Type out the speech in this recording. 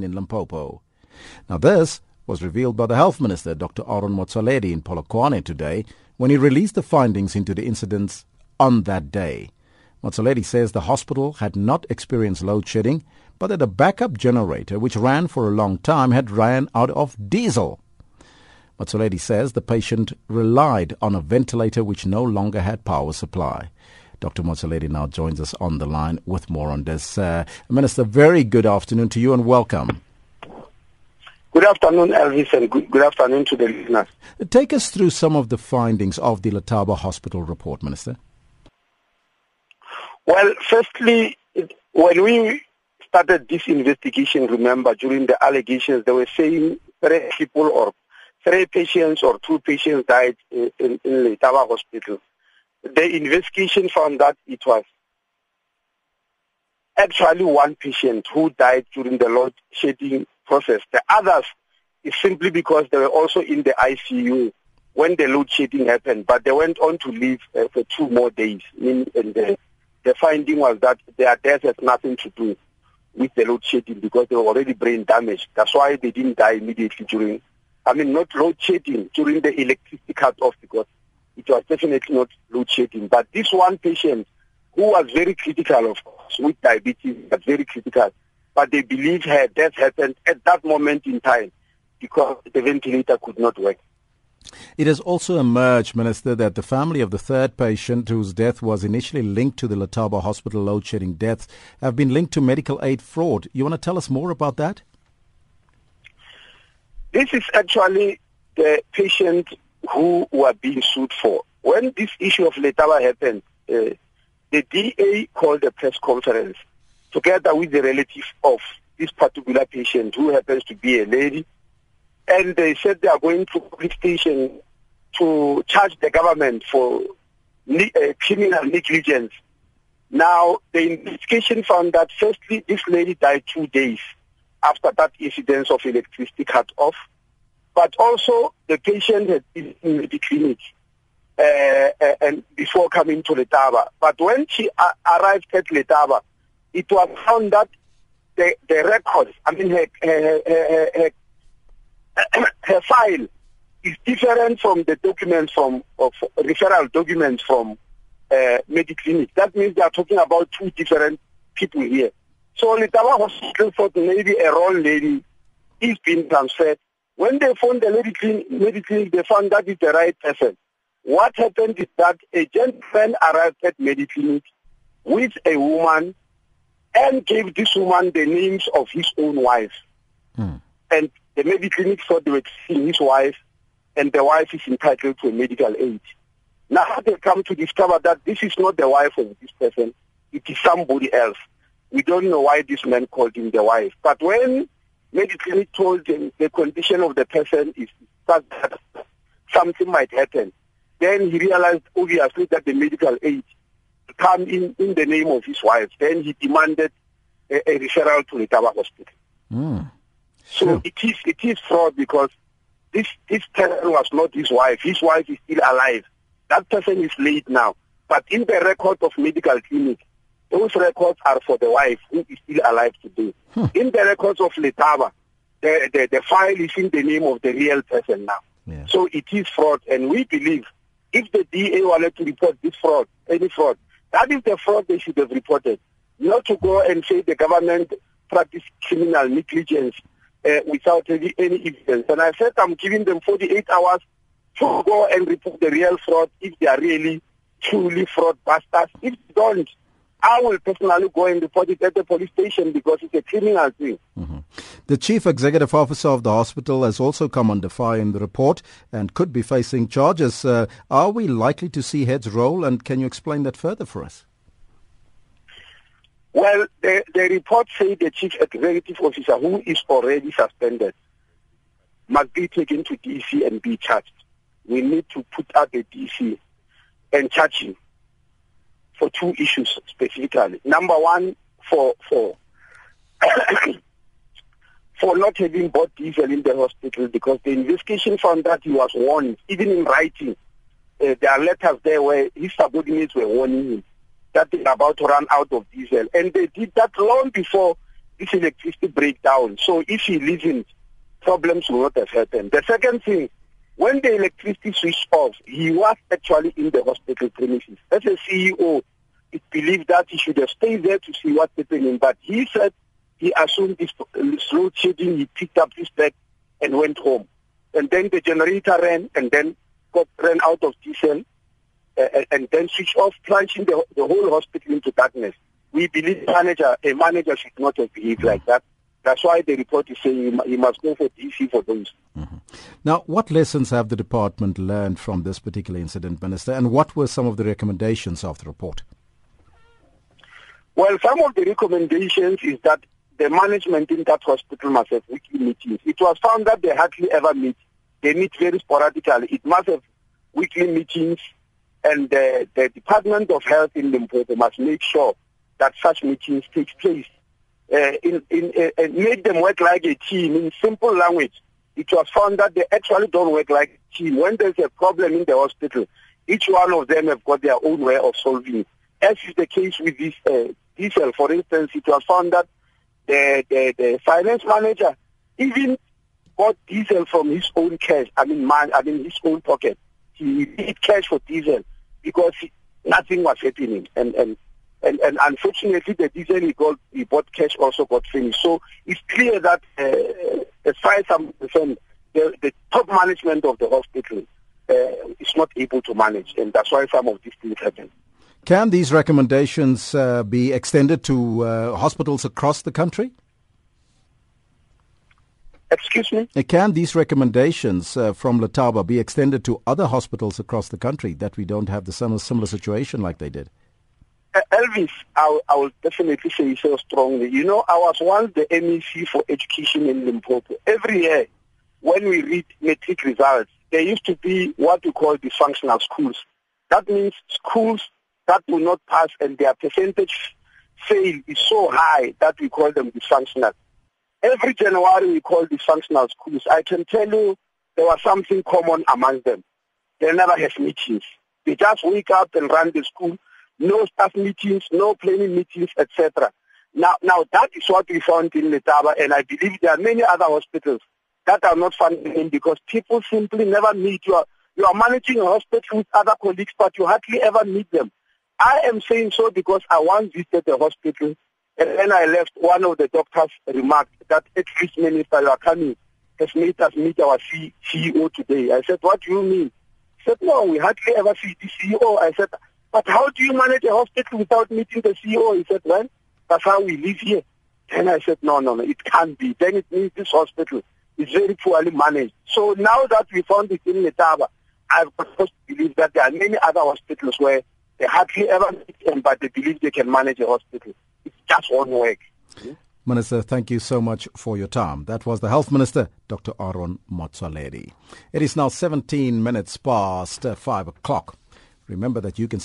in Limpopo. Now, this was revealed by the Health Minister, Dr. Aaron Motsoaledi, in Polokwane today when he released the findings into the incidents on that day. Motsoaledi says the hospital had not experienced load shedding, but that a backup generator, which ran for a long time, had ran out of diesel. Motsoaledi says the patient relied on a ventilator which no longer had power supply. Dr. Motsoaledi now joins us on the line with more on this. Uh, Minister, very good afternoon to you and welcome. Good afternoon, Elvis, and good, good afternoon to the listeners. Take us through some of the findings of the Letaba Hospital report, Minister. Well, firstly, when we started this investigation, remember, during the allegations, they were saying three people or three patients or two patients died in, in, in Letaba Hospital the investigation found that it was actually one patient who died during the load shedding process. The others is simply because they were also in the ICU when the load shedding happened, but they went on to live uh, for two more days. And the, the finding was that their death has nothing to do with the load shedding because they were already brain damaged. That's why they didn't die immediately during, I mean, not load shedding, during the electricity cut off because it was definitely not load shedding. But this one patient who was very critical, of course, with diabetes, was very critical, but they believe her death happened at that moment in time because the ventilator could not work. It has also emerged, Minister, that the family of the third patient whose death was initially linked to the Letaba hospital load shedding deaths have been linked to medical aid fraud. You want to tell us more about that? This is actually the patient who were being sued for. When this issue of Letaba happened, uh, the DA called a press conference together with the relative of this particular patient who happens to be a lady. And they said they are going to police station to charge the government for uh, criminal negligence. Now, the investigation found that firstly, this lady died two days after that incident of electricity cut off but also the patient had been in the clinic uh, uh, and before coming to Letaba. But when she arrived at Letaba, it was found that the, the records, I mean her, her, her, her, file is different from the documents from of referral documents from uh, Mediclinic. That means they are talking about two different people here. So Letaba Hospital thought maybe a wrong lady is being transferred when they found the lady medicine, they found that it's the right person. What happened is that a gentleman arrived at Mediclinic with a woman and gave this woman the names of his own wife. Hmm. And the Mediclinic thought they were seeing his wife, and the wife is entitled to a medical aid. Now how they come to discover that this is not the wife of this person, it is somebody else. We don't know why this man called him the wife. But when medically told him the condition of the person is such that something might happen. Then he realized obviously that the medical aid come in, in the name of his wife. Then he demanded a, a referral to the Letaba Hospital. Mm. So sure. it is it is fraud because this this person was not his wife. His wife is still alive. That person is late now. But in the record of Mediclinic, those records are for the wife who is still alive today. Hmm. In the records of Letaba, the, the, the file is in the name of the real person now. Yeah. So it is fraud, and we believe if the DA wanted to report this fraud, any fraud, that is the fraud they should have reported. Not to go and say the government practiced criminal negligence uh, without any, any evidence. And I said I'm giving them 48 hours to go and report the real fraud if they are really truly fraud busters. If they don't, I will personally go and report it at the police station because it's a criminal thing. Mm-hmm. The chief executive officer of the hospital has also come under fire in the report and could be facing charges. Uh, are we likely to see heads roll, and can you explain that further for us? Well, the, the report says the chief executive officer, who is already suspended, must be taken to DC and be charged. We need to put out the DC and charge him for two issues specifically. Number one, for for for not having bought diesel in the hospital because the investigation found that he was warned, even in writing. Uh, there are letters there where his subordinates were warning him that they're about to run out of diesel. And they did that long before this electricity breakdown. So if he in problems will not have happened. The second thing, when the electricity switched off, he was actually in the hospital premises. As a CEO, believed that he should have stayed there to see what's happening, but he said he assumed this load shedding, he picked up his bag and went home. And then the generator ran and then got ran out of diesel uh, and then switched off, plunging the, the whole hospital into darkness. We believe manager, a manager should not have behaved like that. That's why the report is saying he must go for DC for those. Mm-hmm. Now, what lessons have the department learned from this particular incident, Minister, and what were some of the recommendations of the report? Well, some of the recommendations is that the management in that hospital must have weekly meetings. It was found that they hardly ever meet. They meet very sporadically. It must have weekly meetings, and the, the Department of Health in Limpopo must make sure that such meetings take place uh, in, in, uh, make them work like a team in simple language. It was found that they actually don't work like a team. When there's a problem in the hospital, each one of them have got their own way of solving it. As is the case with this uh, diesel, for instance, it was found that the, the, the finance manager even got diesel from his own cash, I mean, man, I mean his own pocket. He needed cash for diesel because he, nothing was happening. And, and and, and unfortunately the diesel he got he bought cash also got finished. So it's clear that uh, as far as I'm concerned, the, the top management of the hospital uh, is not able to manage, and that's why some of these things happen. Can these recommendations uh, be extended to uh, hospitals across the country? Excuse me? Uh, can these recommendations uh, from Letaba be extended to other hospitals across the country that we don't have the similar, similar situation like they did? Uh, Elvis, I, I will definitely say so strongly. You know, I was once the MEC for education in Limpopo. Every year, when we read matric results, there used to be what we call dysfunctional schools. That means schools that will not pass and their percentage fail is so high that we call them dysfunctional. Every January we call dysfunctional schools. I can tell you there was something common among them. They never have meetings. They just wake up and run the school no staff meetings, no planning meetings, etc. Now, now that is what we found in Letaba, and I believe there are many other hospitals that are not funding because people simply never meet. You are, you are managing a hospital with other colleagues, but you hardly ever meet them. I am saying so because I once visited the hospital, and when I left, one of the doctors remarked that at least minister coming has made us meet our CEO today. I said, what do you mean? He said, no, we hardly ever see the CEO. I said, but how do you manage a hospital without meeting the CEO? He said, well, that's how we live here. And I said, no, no, no, it can't be. Then it means this hospital is very poorly managed. So now that we found it in Letaba, I've to believe that there are many other hospitals where they hardly ever meet them, but they believe they can manage a hospital. It's just won't work. Minister, thank you so much for your time. That was the Health Minister, Dr. Aaron Motsoaledi. It is now 17 minutes past uh, 5 o'clock. Remember that you can